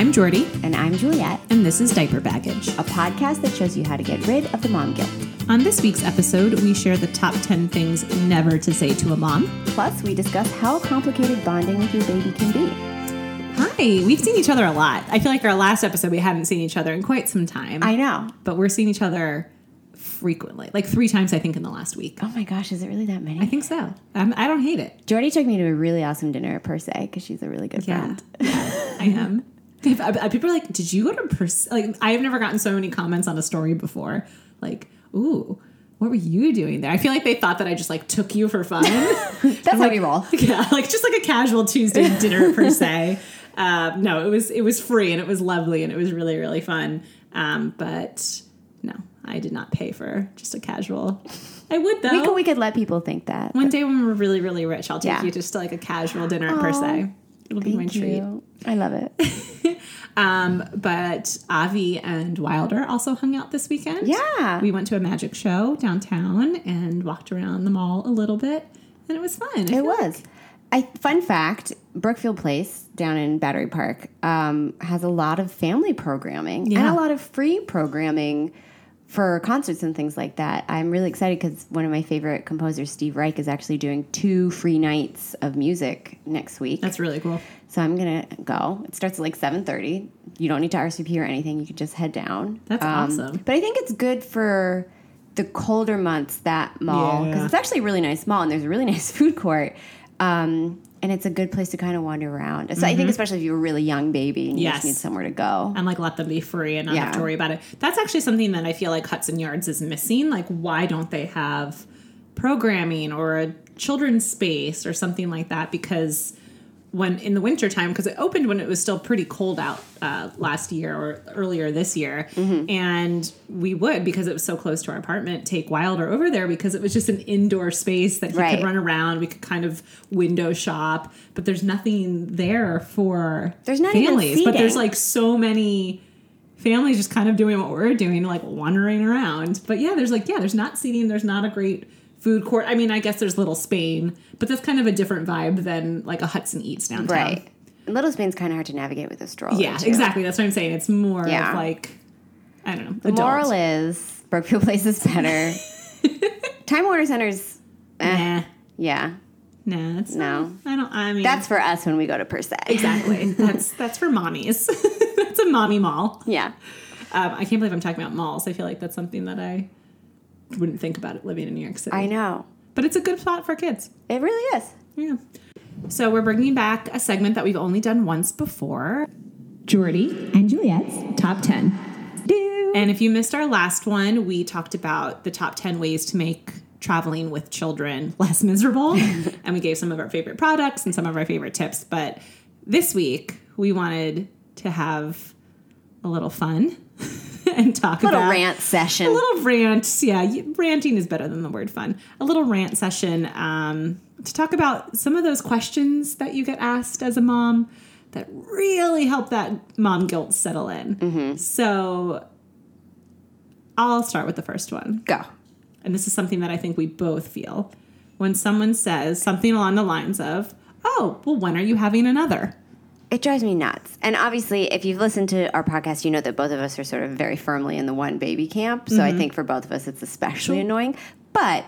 I'm Jordy, And I'm Juliet, and this is Diaper Baggage. a podcast that shows you how to get rid of the mom guilt. On this week's episode, we share the top 10 things never to say to a mom. Plus, we discuss how complicated bonding with your baby can be. Hi, we've seen each other a lot. I feel like our last episode, we hadn't seen each other in quite some time, I know. but we're seeing each other frequently, like three times, I think, in the last week. Oh my gosh, is it really that many? I think so. Um, I don't hate it. Jordy took me to a really awesome dinner per se because she's a really good Yeah, friend. yeah I am. If- uh, People are like, "Did you go to pers-? like?" I have never gotten so many comments on a story before. Like, "Ooh, what were you doing there?" I feel like they thought that I just like took you for fun. That's how we roll. yeah, like just like a casual Tuesday dinner per se. Um, no, it was it was free and it was lovely and it was really really fun. Um, but no, I did not pay for just a casual. I would though. We could, we could let people think that. One day when we're really really rich, I'll take Yeah. you just to like a casual dinner per se. It'll be my Thank treat. you. I love it. Um, but Avi and Wilder also hung out this weekend. Yeah. We went to a magic show downtown and walked around the mall a little bit, and it was fun. I It was. I, fun fact Brookfield Place down in Battery Park um, has a lot of family programming and a lot of free programming for concerts and things like that. I'm really excited because one of my favorite composers, Steve Reich, is actually doing two free nights of music next week. That's really cool. so I'm gonna go. It starts at like 7:30. You don't need to RSVP or anything. You can just head down. That's awesome. But I think it's good for the colder months that mall because Yeah. it's actually a really nice mall and there's a really nice food court. Um, and it's a good place to kind of wander around. So I think especially if you're a really young baby and you Mm-hmm. Yes. just need somewhere to go. and like let them be free and not have to worry about it. That's actually something that I feel like Hudson Yards is missing. Like, why don't they have programming or a children's space or something like that? Because when in the wintertime, because it opened when it was still pretty cold out uh, last year or earlier this year, Mm-hmm. and we would because it was so close to our apartment take Wilder over there because it was just an indoor space that he Right. could run around. We could kind of window shop, but there's nothing there for There's not families. But there's like so many families just kind of doing what we're doing, like wandering around. But yeah, there's like, yeah, there's not seating, there's not a great food court. I mean, I guess there's Little Spain, but that's kind of a different vibe than like a Hudson Eats downtown. Right. Little Spain's kind of hard to navigate with a stroller. Yeah, too. exactly. That's what I'm saying. It's more Yeah. of like, I don't know. The moral is Brookfield Place is better. Time Warner Center's, eh, Nah, yeah. nah, it's No. I don't. I mean, That's for us when we go to Per se. exactly. that's that's for mommies. that's a mommy mall. Yeah. Um, I can't believe I'm talking about malls. I feel like that's something that I wouldn't think about it living in New York City. I know. But it's a good spot for kids. It really is. Yeah. So we're bringing back a segment that we've only done once before. Jordy and Juliet's top 10. Do. And if you missed our last one, we talked about the top 10 ways to make traveling with children less miserable. and we gave some of our favorite products and some of our favorite tips. But this week, we wanted to have a little fun and talk Little about rant session. a little rant. Yeah, ranting is better than the word fun. A little rant session um, to talk about some of those questions that you get asked as a mom that really help that mom guilt settle in. So I'll start with the first one. Go. And this is something that I think we both feel. When someone says something along the lines of, Oh, well, when are you having another? It drives me nuts. And obviously, if you've listened to our podcast, you know that both of us are sort of very firmly in the one baby camp. So I mm-hmm. think for both of us, it's especially annoying. But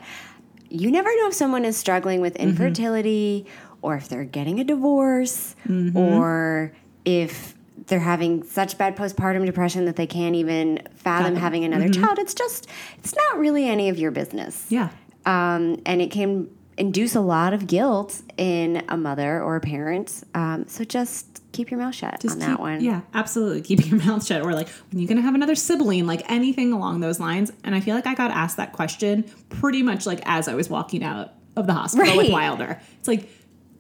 you never know if someone is struggling with mm-hmm. infertility or if they're getting a divorce mm-hmm. or if they're having such bad postpartum depression that they can't even fathom having another child. It's just, it's not really any of your business Yeah. um, and it can induce a lot of guilt in a mother or a parent. Um, so just keep your mouth shut on that one. Yeah, absolutely. Keep your mouth shut. Or like, when you going to have another sibling? Like anything along those lines. And I feel like I got asked that question pretty much like as I was walking out of the hospital with Right. Wilder. It's like,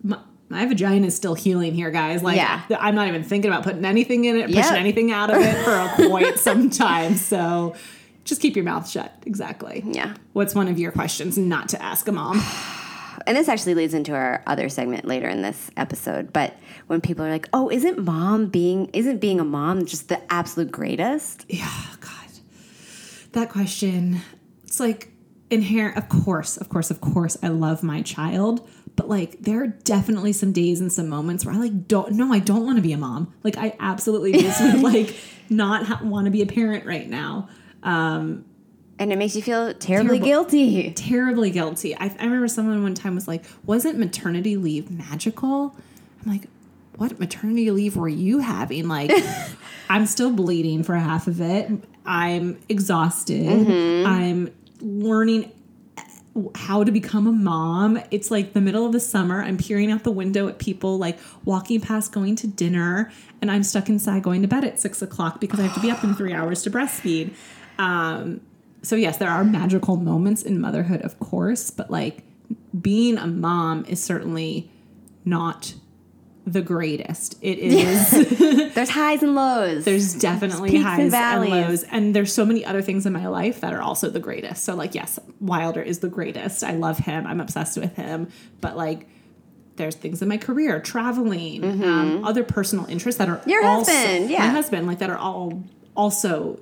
my, my vagina is still healing here, guys. Like, Yeah. I'm not even thinking about putting anything in it, pushing Yep. anything out of it for a quite some time. So just keep your mouth shut. Exactly. Yeah. What's one of your questions not to ask a mom? And this actually leads into our other segment later in this episode. But when people are like, "Oh, isn't mom being isn't being a mom just the absolute greatest?" Yeah, God. That question, it's like inherent. Of course, of course, of course, I love my child, But like there are definitely some days and some moments where I like don't no I don't want to be a mom. Like I absolutely just would like not ha- want to be a parent right now. Um, And it makes you feel terribly Terrible. guilty. terribly guilty. I, I remember someone one time was like, "Wasn't maternity leave magical?" I'm like, "What maternity leave were you having?" Like, I'm still bleeding for half of it. I'm exhausted. I'm learning how to become a mom. It's like the middle of the summer. I'm peering out the window at people like walking past going to dinner, and I'm stuck inside going to bed at six o'clock because I have to be up in three hours to breastfeed. Um, so yes, there are magical moments in motherhood, of course, but like being a mom is certainly not the greatest. It is. There's highs and lows. there's definitely peaks and highs and, valleys. lows, and there's so many other things in my life that are also the greatest. So like, yes, Wilder is the greatest. I love him. I'm obsessed with him. But like. There's things in my career, traveling, um, other personal interests that are Mm-hmm. Your also- husband, yeah. my husband, like that are all also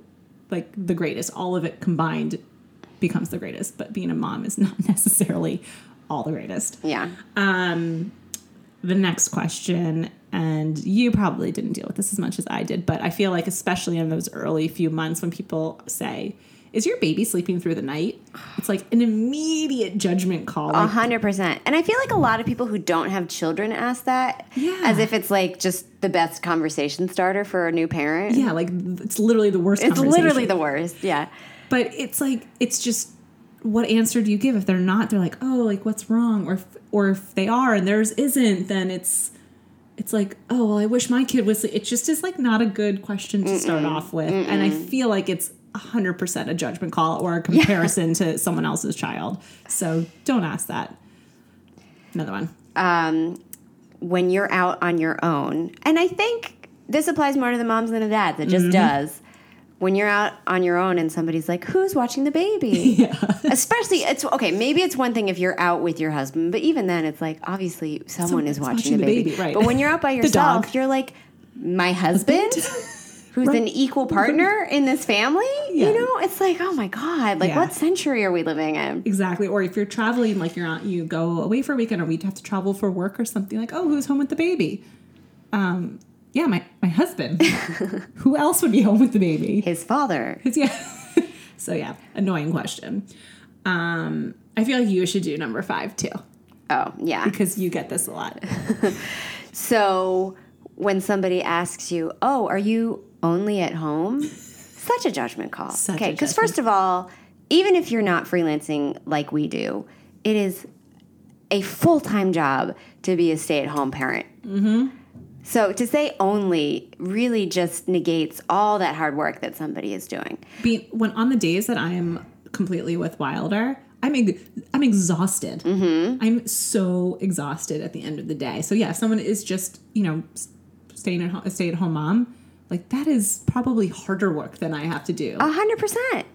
like the greatest. All of it combined becomes the greatest. But being a mom is not necessarily all the greatest. yeah. Um, the next question, and you probably didn't deal with this as much as I did, but I feel like especially in those early few months when people say, "Is your baby sleeping through the night?" It's like an immediate judgment call. A hundred percent. And I feel like a lot of people who don't have children ask that Yeah. as if it's like just the best conversation starter for a new parent. yeah, like it's literally the worst. It's literally the worst. Yeah. But it's like it's just what answer do you give if they're not? They're like, oh, like what's wrong? Or if, or if they are and theirs isn't, then it's it's like, oh, well, I wish my kid was. It just is like not a good question to start off with, and I feel like it's hundred percent a judgment call or a comparison to someone else's child. So don't ask that. Another one. um, when you're out on your own, and I think this applies more to the moms than the dads. It just Mm-hmm. does. When you're out on your own and somebody's like, "Who's watching the baby?" Yeah. Especially, it's okay. Maybe it's one thing if you're out with your husband, but even then, it's like obviously someone is Someone's watching, the baby. right. But when you're out by yourself, you're like, "My husband." Who's an equal partner in this family? Yeah. You know, it's like, oh my God, like Yeah. what century are we living in? Exactly. Or if you're traveling, like you're on, you go away for a weekend, or we'd have to travel for work or something. Like, oh, who's home with the baby? Um, yeah, my my husband. Who else would be home with the baby? His father. It's yeah. so yeah, annoying question. Um, I feel like you should do number five too Oh, yeah. because you get this a lot. So when somebody asks you, "Oh, are you only at home?" Such a judgment call. Such okay, because first of all, even if you're not freelancing like we do, it is a full time job to be a stay at home parent. Mm-hmm. So to say only really just negates all that hard work that somebody is doing. Be, when on the days that I am completely with Wilder, I'm ex- I'm exhausted. I'm so exhausted at the end of the day. So yeah, if someone is just you know staying at home, a stay at home mom, like that is probably harder work than I have to do. A hundred percent.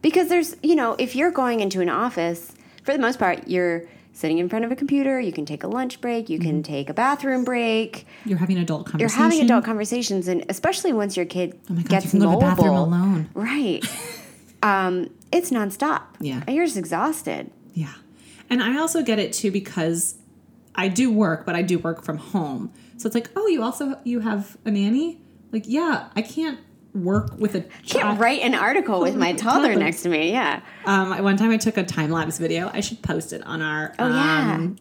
Because there's, you know, if you're going into an office, for the most part, you're sitting in front of a computer. You can take a lunch break. You can take a bathroom break. You're having adult conversations. You're having adult conversations, and especially once your kid Oh my God, gets you can go to mobile, the bathroom alone. right? um, it's nonstop. Yeah. and you're just exhausted. Yeah. And I also get it too because I do work, but I do work from home. So it's like, oh, you also you have a nanny? Like, yeah, I can't work with a Can't write an article with my toddler next to me. Yeah. Um, one time I took a time lapse video. I should post it on our Oh, yeah. um,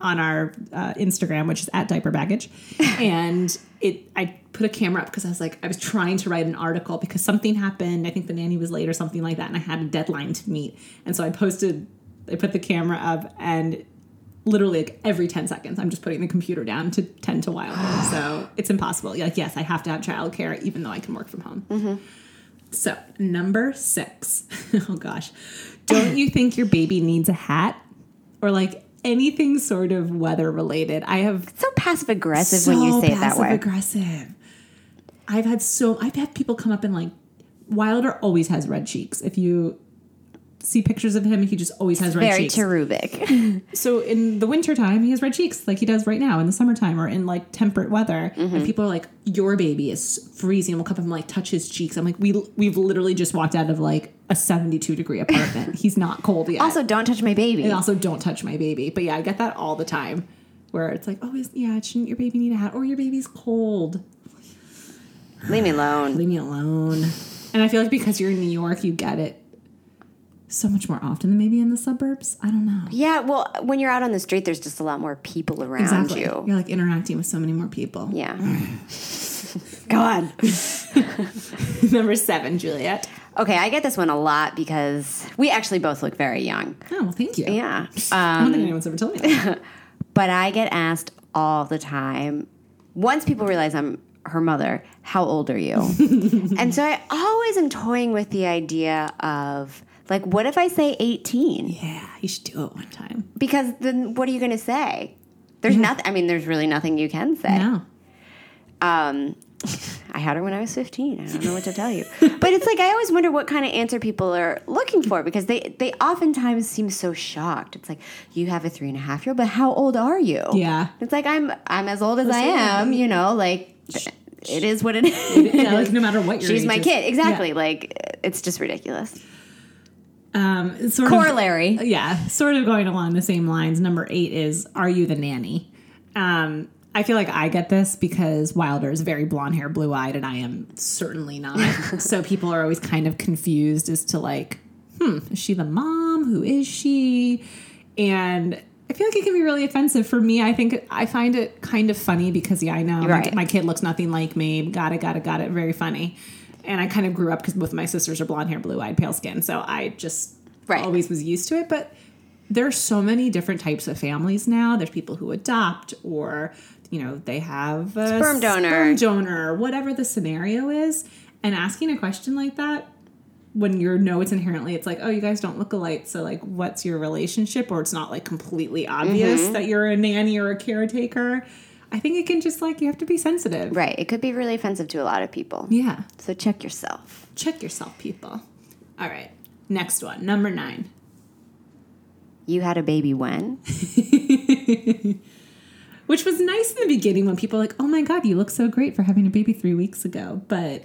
on our uh, Instagram, which is at diaper baggage. and it, I put a camera up because I was like, I was trying to write an article because something happened. I think the nanny was late or something like that, and I had a deadline to meet. And so I posted, I put the camera up, and literally like every 10 seconds i'm just putting the computer down to tend to wilder so it's impossible. Like yes i have to have childcare even though i can work from home. Mm-hmm. So number six. Oh gosh. Don't you think your baby needs a hat? Or like anything sort of weather related i have So passive aggressive when you say it that way. aggressive i've had so i've had people come up and like wilder always has red cheeks. If you see pictures of him, he just always has red Very cheeks. Very cherubic. so in the wintertime, he has red cheeks like he does right now in the summertime or in like temperate weather. And mm-hmm. people are like, Your baby is freezing. And we'll come up and like touch his cheeks. I'm like, we we've literally just walked out of like a 72 degree apartment. He's not cold yet. also, don't touch my baby. and also don't touch my baby. But yeah, I get that all the time. Where it's like, oh, is, yeah, shouldn't your baby need a hat? Or your baby's cold. Leave me alone. Leave me alone. And I feel like because you're in New York, you get it so much more often than maybe in the suburbs. I don't know. Yeah, well, when you're out on the street, there's just a lot more people around Exactly. you. You're like interacting with so many more people. Yeah. Go on. Number seven, Juliet. Okay, I get this one a lot because we actually both look very young. Oh, well, thank you. Yeah. I Um, don't think anyone's ever told me that. but I get asked all the time. Once people realize I'm her mother, how old are you? and so I always am toying with the idea of like, what if I say 18? yeah, you should do it one time. Because then what are you going to say? There's nothing, I mean, there's really nothing you can say. No. Um, I had her when I was 15. I don't know what to tell you. But it's like I always wonder what kind of answer people are looking for because they they oftentimes seem so shocked. It's like you have a three and a half year old, but how old are you? Yeah. It's like I'm I'm as old as I am. You know, like it is what it is. Yeah, like no matter what She's my is. kid. Exactly. Yeah. Like it's just ridiculous. Um, sort Corollary. Of, yeah, sort of going along the same lines. Number eight is Are you the nanny? Um, I feel like I get this because Wilder is very blonde hair, blue eyed, and I am certainly not. so people are always kind of confused as to like, hmm, is she the mom? Who is she? And I feel like it can be really offensive for me. I think I find it kind of funny because yeah, I know my- my kid looks nothing like me. Got it, got it, got it. Very funny. And I kind of grew up because both my sisters are blonde hair, blue eyed, pale skin. So I just Right. always was used to it. But there are so many different types of families now. There's people who adopt or, you know, they have a Sperm donor. sperm donor, whatever the scenario is. And asking a question like that when you know it's inherently it's like oh you guys don't look alike so like what's your relationship or it's not like completely obvious Mm-hmm. that you're a nanny or a caretaker i think it can just like you have to be sensitive. Right. It could be really offensive to a lot of people. yeah. So check yourself. check yourself people. All right. Next one. Number nine. You had a baby when? which was nice in the beginning when people were like oh my god you look so great for having a baby three weeks ago. But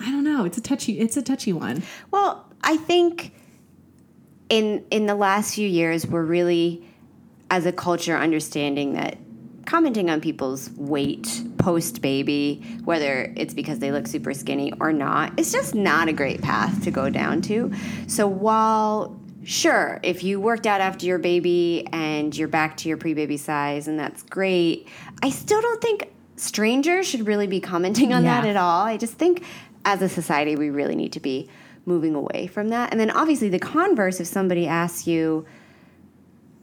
i don't know. It's a touchy it's a touchy one. Well, I think in in the last few years we're really as a culture understanding that commenting on people's weight post baby, whether it's because they look super skinny or not, it's just not a great path to go down to. So while sure, if you worked out after your baby and you're back to your pre-baby size and that's great, I still don't think strangers should really be commenting on that at all. I just think as a society we really need to be moving away from that. And then obviously the converse if somebody asks you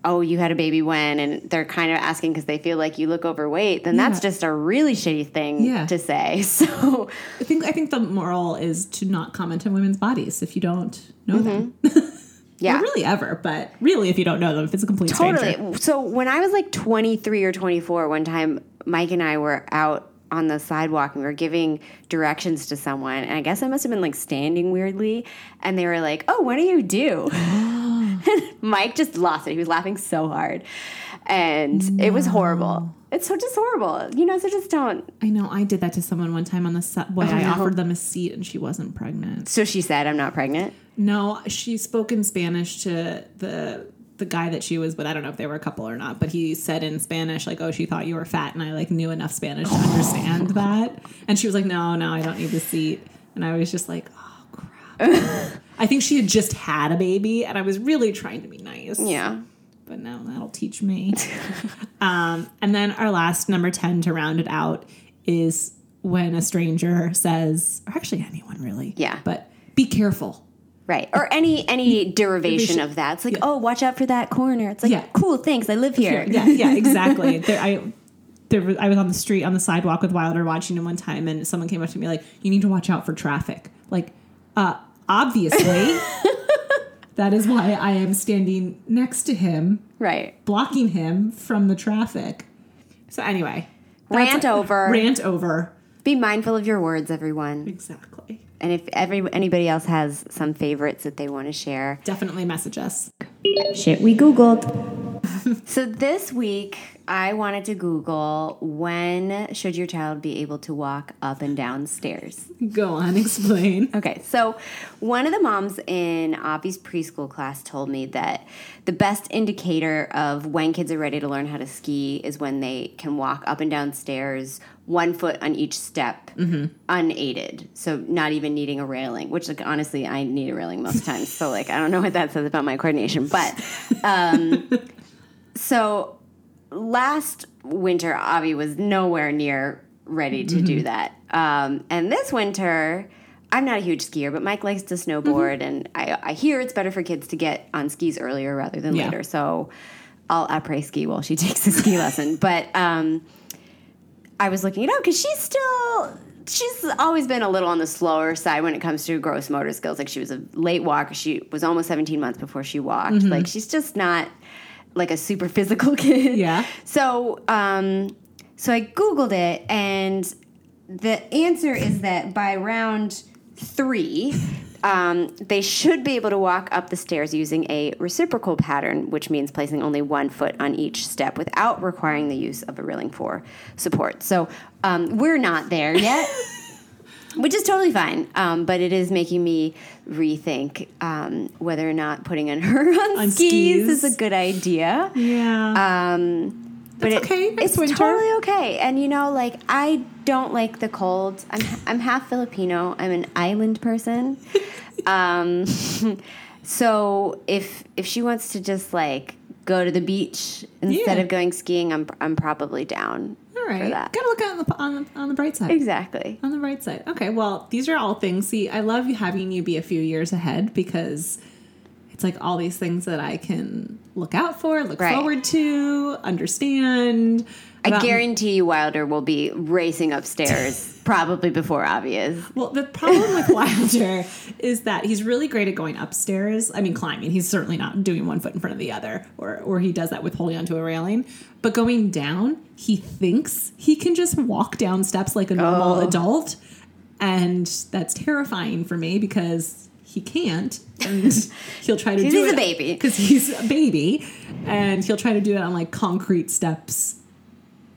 oh, you had a baby when, and they're kind of asking because they feel like you look overweight, then that's just a really shitty thing Yeah. to say. So, i think i think the moral is to not comment on women's bodies if you don't know mm-hmm. them yeah. Or really ever, but really, if you don't know them, if it's a complete Totally. stranger. So when I was like 23 or 24, one time Mike and I were out on the sidewalk and we were giving directions to someone. And I guess I must have been like standing weirdly. And they were like, Oh, what do you do? Mike just lost it. He was laughing so hard. And it was horrible. It's so just horrible. You know, so just don't. I know I did that to someone one time on the subway. Oh, I no. offered them a seat and she wasn't pregnant. So she said, I'm not pregnant. No, she spoke in Spanish to the the guy that she was with. I don't know if they were a couple or not, but he said in Spanish like, "Oh, she thought you were fat," and I like knew enough Spanish to understand that. And she was like, "No, no, I don't need the seat." And I was just like, "Oh crap." I think she had just had a baby, and I was really trying to be nice. Yeah. but now that'll teach me. um, and then our last number 10 to round it out is when a stranger says, or actually anyone really. Yeah. But be careful. Right. Or any any derivation of that. It's like, oh, watch out for that corner. It's like, Yeah. cool, thanks. I live here. Yeah, yeah, exactly. there, I, there, I was on the street on the sidewalk with Wilder watching him one time, and someone came up to me like, "You need to watch out for traffic." Like, uh, obviously, that is why I am standing next to him, Right. blocking him from the traffic. So anyway, Rant over. Rant over. Be mindful of your words, everyone. Exactly. And if every anybody else has some favorites that they want to share, Definitely message us. shit we googled. So this week I wanted to Google when should your child be able to walk up and down stairs. Go on, explain. Okay, so one of the moms in Avi's preschool class told me that the best indicator of when kids are ready to learn how to ski is when they can walk up and down stairs one foot on each step unaided so not even needing a railing which like honestly i need a railing most times so like i don't know what that says about my coordination but um, so last winter avi was nowhere near ready to do that um, and this winter i'm not a huge skier but mike likes to snowboard and I, I hear it's better for kids to get on skis earlier rather than Yeah. later so i'll après ski while she takes a ski lesson but um, I was looking it up because she's still she's always been a little on the slower side when it comes to gross motor skills. Like she was a late walker. She was almost 17 months before she walked. Like she's just not like a super physical kid. Yeah. So um so I googled it and the answer is that by round 3 um, they should be able to walk up the stairs using a reciprocal pattern, which means placing only one foot on each step without requiring the use of a railing for support. So um, we're not there yet, which is totally fine. Um, but it is making me rethink um, whether or not putting on her on, On skis, is a good idea. Yeah. Um, but That's it- okay. Next It's winter. totally okay. And you know, like I don't like the cold. I'm I'm half Filipino. I'm an island person. um, so if if she wants to just like go to the beach instead Yeah. of going skiing, I'm I'm probably down all right. Gotta look on the, on the on the bright side. Exactly. On the bright side. Okay, well, these are all things. See, I love having you be a few years ahead because it's like all these things that I can look out for, look Right. forward to, understand. I guarantee you, Wilder will be racing upstairs probably before is. Well, the problem with Wilder is that he's really great at going upstairs. I mean, climbing. He's certainly not doing one foot in front of the other, or or he does that with holding onto a railing. But going down, he thinks he can just walk down steps like a normal Oh. adult, and that's terrifying for me because he can't, and he'll try to do He's do a it baby. because he's a baby, and he'll try to do it on like concrete steps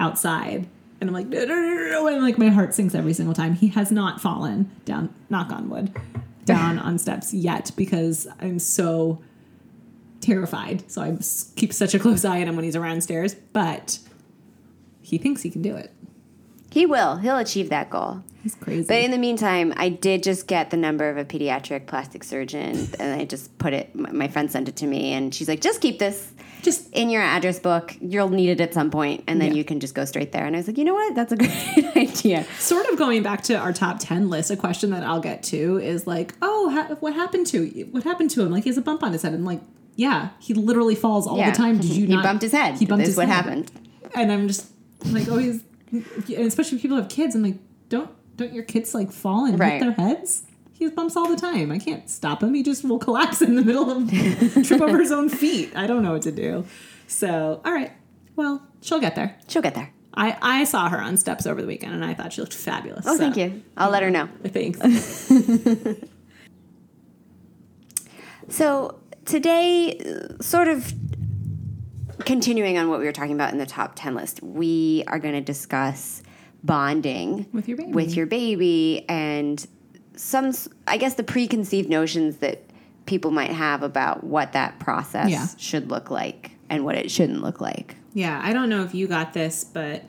outside. And I'm like, no, no, no, no. And like my heart sinks every single time. He has not fallen down, knock on wood, down on steps yet because I'm so terrified. So I keep such a close eye on him when he's around stairs. But he thinks he can do it. He will. He'll achieve that goal. He's crazy. But in the meantime, I did just get the number of a pediatric plastic surgeon, and I just put it. my- My friend sent it to me, and she's like, "Just keep this Just in your address book. You'll need it at some point, and then Yeah. you can just go straight there." And I was like, "You know what? That's a great idea." sort of going back to our top 10 list, a question that I'll get to is like, oh, ha- what happened to what happened to him? Like he has a bump on his head. And like, yeah, he literally falls all Yeah. the time. Did you He not? bumped his head. He bumped That's his what head. happened. And I'm just like, oh, he's, and especially people have kids. I'm like, don't don't your kids like fall and Right. hit their heads? He has bumps all the time. I can't stop him. He just will collapse in the middle of trip over his own feet. I don't know what to do. So, all right. Well, she'll get there. She'll get there. I, I saw her on steps over the weekend and I thought she looked fabulous. Oh, So, thank you. I'll let her know. Thanks. So today, sort of continuing on what we were talking about in the top 10 list, we are going to discuss bonding With your baby. with your baby and some, I guess, the preconceived notions that people might have about what that process Yeah. should look like and what it shouldn't look like. Yeah, I don't know if you got this, but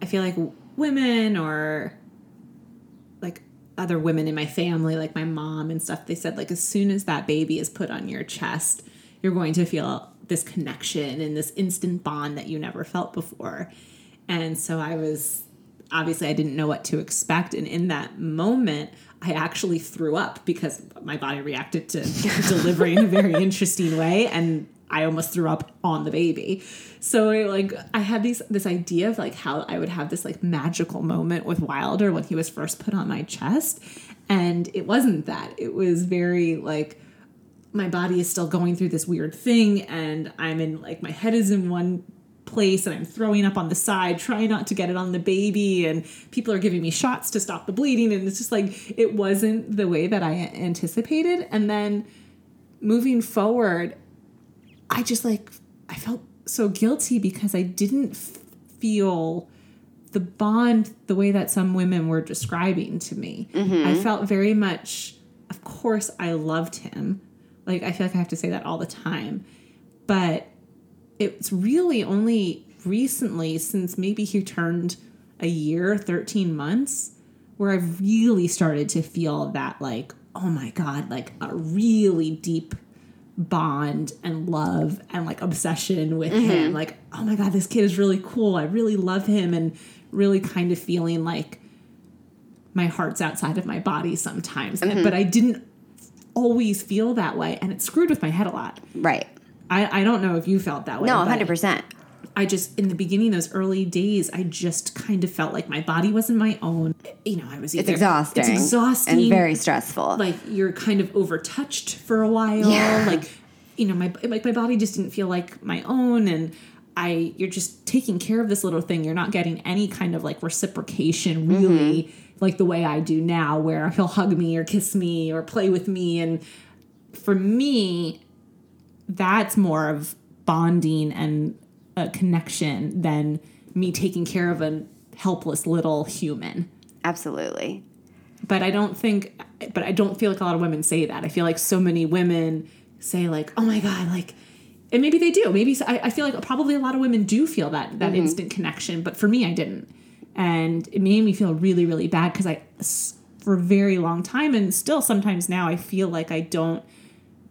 I feel like women or like other women in my family, like my mom and stuff, they said like as soon as that baby is put on your chest, you're going to feel this connection and this instant bond that you never felt before. And so I was obviously I didn't know what to expect and in that moment I actually threw up because my body reacted to delivery in a very interesting way and I almost threw up on the baby. So like I had these this idea of like how I would have this like magical moment with Wilder when he was first put on my chest and it wasn't that. It was very like my body is still going through this weird thing and I'm in like my head is in one place and I'm throwing up on the side, trying not to get it on the baby, and people are giving me shots to stop the bleeding. And it's just like, it wasn't the way that I anticipated. And then moving forward, I just like, I felt so guilty because I didn't feel the bond the way that some women were describing to me. Mm-hmm. I felt very much, of course, I loved him. Like, I feel like I have to say that all the time. But it's really only recently, since maybe he turned a year, 13 months, where I've really started to feel that, like, oh my God, like a really deep bond and love and like obsession with mm-hmm. him. Like, oh my God, this kid is really cool. I really love him. And really kind of feeling like my heart's outside of my body sometimes. Mm-hmm. But I didn't always feel that way. And it screwed with my head a lot. Right. I, I don't know if you felt that way. No, but hundred percent. I just in the beginning, those early days, I just kind of felt like my body wasn't my own. You know, I was either It's exhausting. It's exhausting and very stressful. like you're kind of overtouched for a while. Yeah. Like you know, my like my body just didn't feel like my own, and I you're just taking care of this little thing. You're not getting any kind of like reciprocation, really, Mm-hmm. like the way I do now, where he'll hug me or kiss me or play with me, and for me, that's more of bonding and a connection than me taking care of a helpless little human Absolutely. but I don't think, but I don't feel like a lot of women say that. I feel like so many women say like, "Oh my god," like, and maybe they do. Maybe I, I feel like probably a lot of women do feel that that mm-hmm. instant connection, but for me, I didn't, and it made me feel really, really bad because I for a very long time, and still sometimes now, I feel like I don't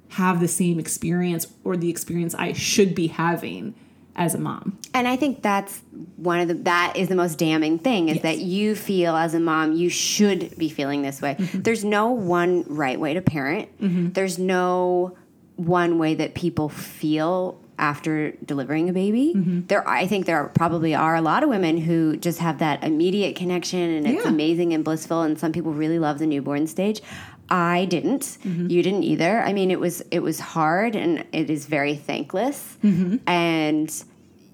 have the same experience or the experience I should be having as a mom. And I think that's one of the that is the most damning thing is Yes. that you feel as a mom you should be feeling this way. Mm-hmm. There's no one right way to parent. There's no one way that people feel after delivering a baby. Mm-hmm. There I think there are, probably are a lot of women who just have that immediate connection and it's Yeah. amazing and blissful and some people really love the newborn stage. I didn't. Mm-hmm. You didn't either. I mean, it was it was hard and it is very thankless. Mm-hmm. And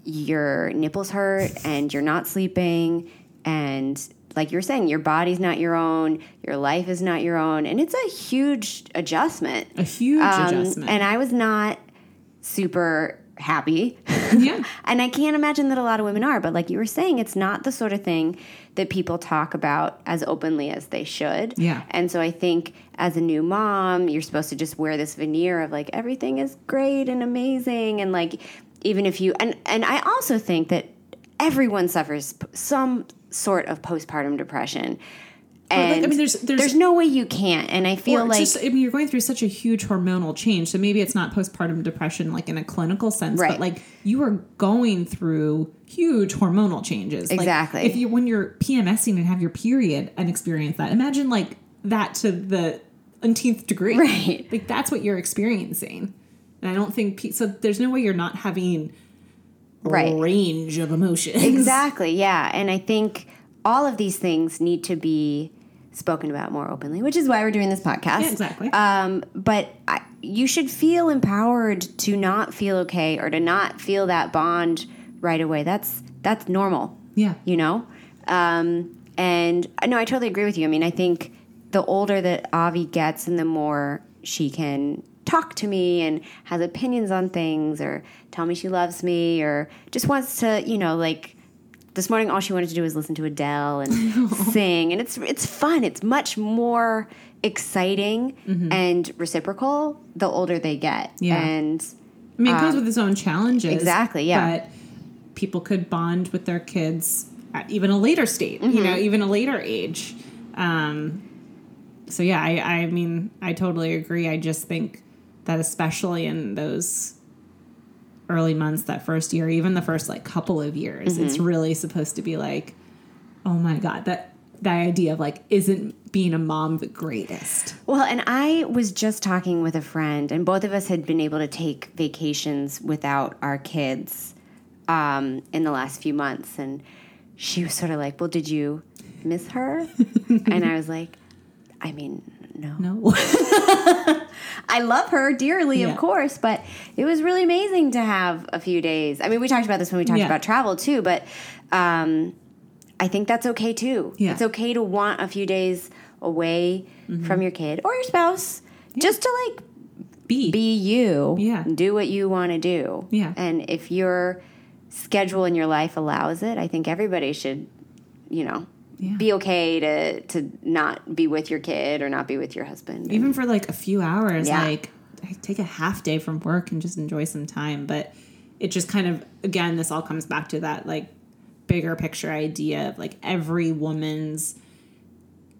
your nipples hurt and you're not sleeping and like you're saying your body's not your own your life is not your own and it's a huge adjustment A huge Um, adjustment. and i was not super happy yeah. and i can't imagine that a lot of women are but like you were saying it's not the sort of thing that people talk about as openly as they should Yeah. and so i think as a new mom you're supposed to just wear this veneer of like everything is great and amazing and like even if you and and i also think that everyone suffers p- some sort of postpartum depression and like, I mean, there's- there's- no way you can't and i feel like just, I mean, you're going through such a huge hormonal change. So maybe it's not postpartum depression, like in a clinical sense, Right. but like you are going through huge hormonal changes. Like, Exactly. if you, when you're PMSing and have your period and experience that, imagine like that to the umpteenth degree. Right. Like that's what you're experiencing. And I don't think, so there's no way you're not having Right. range of emotions. Exactly, yeah. And I think all of these things need to be spoken about more openly, which is why we're doing this podcast. Yeah, exactly. Um, but I, you should feel empowered to not feel okay or to not feel that bond right away. That's that's normal. Yeah. You know? Um, and no, I totally agree with you. I mean, I think the older that Avi gets and the more she can talk to me and has opinions on things or tell me she loves me or just wants to, you know, like this morning all she wanted to do was listen to Adele and sing and it's it's fun. It's much more exciting and reciprocal the older they get. Yeah. And I mean, it comes with its own challenges. Um, exactly, yeah. But people could bond with their kids at even a later state, you Mm-hmm. know, even a later age. Um, so yeah, I, I mean, I totally agree. I just think that especially in those early months, that first year, even the first like couple of years, Mm-hmm. it's really supposed to be like, oh my god, that that idea of like, isn't being a mom the greatest? Well, and I was just talking with a friend, and both of us had been able to take vacations without our kids um, in the last few months. And she was sort of like, Well, did you miss her? and I was like, I mean, No. No. I love her dearly, Yeah. of course, but it was really amazing to have a few days. I mean, we talked about this when we talked Yeah. about travel too, but um, I think that's okay too. Yeah. It's okay to want a few days away from your kid or your spouse just to like B. be you. Yeah. Do what you want to do. Yeah. And if your schedule in your life allows it, I think everybody should, you know, Yeah. be okay to to not be with your kid or not be with your husband. even for like a few hours Yeah. like I take a half day from work and just enjoy some time but it just kind of again this all comes back to that like bigger picture idea of like every woman's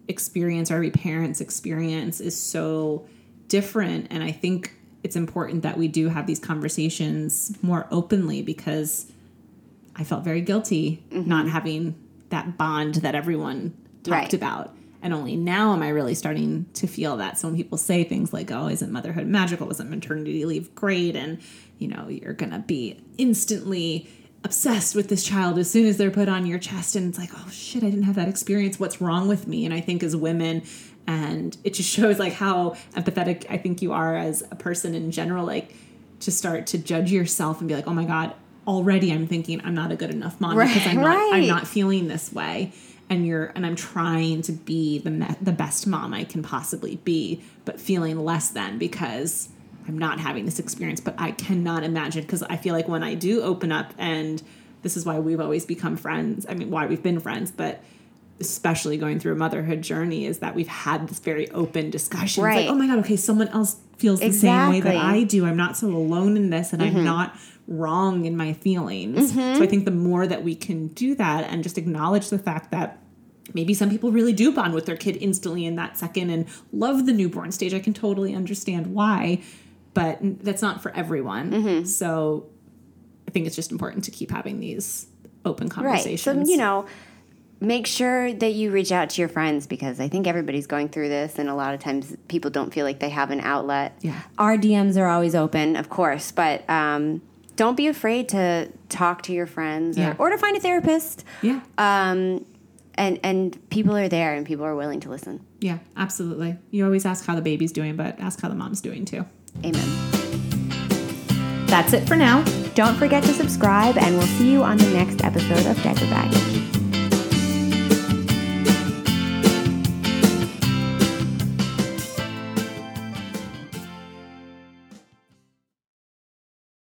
experience or every parent's experience is so different and i think it's important that we do have these conversations more openly because i felt very guilty mm-hmm. not having that bond that everyone talked Right. about. And only now am i really starting to feel that. So when people say things like oh isn't motherhood magical? Isn't maternity leave great? And you know you're gonna be instantly obsessed with this child as soon as they're put on your chest. And it's like oh shit i didn't have that experience. What's wrong with me? And i think as women and it just shows like how empathetic i think you are as a person in general like to start to judge yourself and be like oh my god already i'm thinking i'm not a good enough mom because i'm not i'm not feeling this way. And you're and i'm trying to be the me- the best mom i can possibly be but feeling less than because i'm not having this experience. But i cannot imagine because i feel like when i do open up and this is why we've always become friends i mean why we've been friends but especially going through a motherhood journey is that we've had this very open discussion. It's Right. like oh my god okay someone else feels the same way that i do. I'm not so alone in this and i'm mm-hmm. not wrong in my feelings so i think the more that we can do that and just acknowledge the fact that maybe some people really do bond with their kid instantly in that second and love the newborn stage i can totally understand why but that's not for everyone so i think it's just important to keep having these open Right. conversations So, you know, make sure that you reach out to your friends because I think everybody's going through this, and a lot of times people don't feel like they have an outlet. Yeah. Our DMs are always open, of course, but um, don't be afraid to talk to your friends Yeah. or, or to find a therapist. yeah Um, and, and people are there and people are willing to listen. yeah absolutely you always ask how the baby's doing but ask how the mom's doing too Amen. that's it for now Don't forget to subscribe, and we'll see you on the next episode of Diaper Baggage.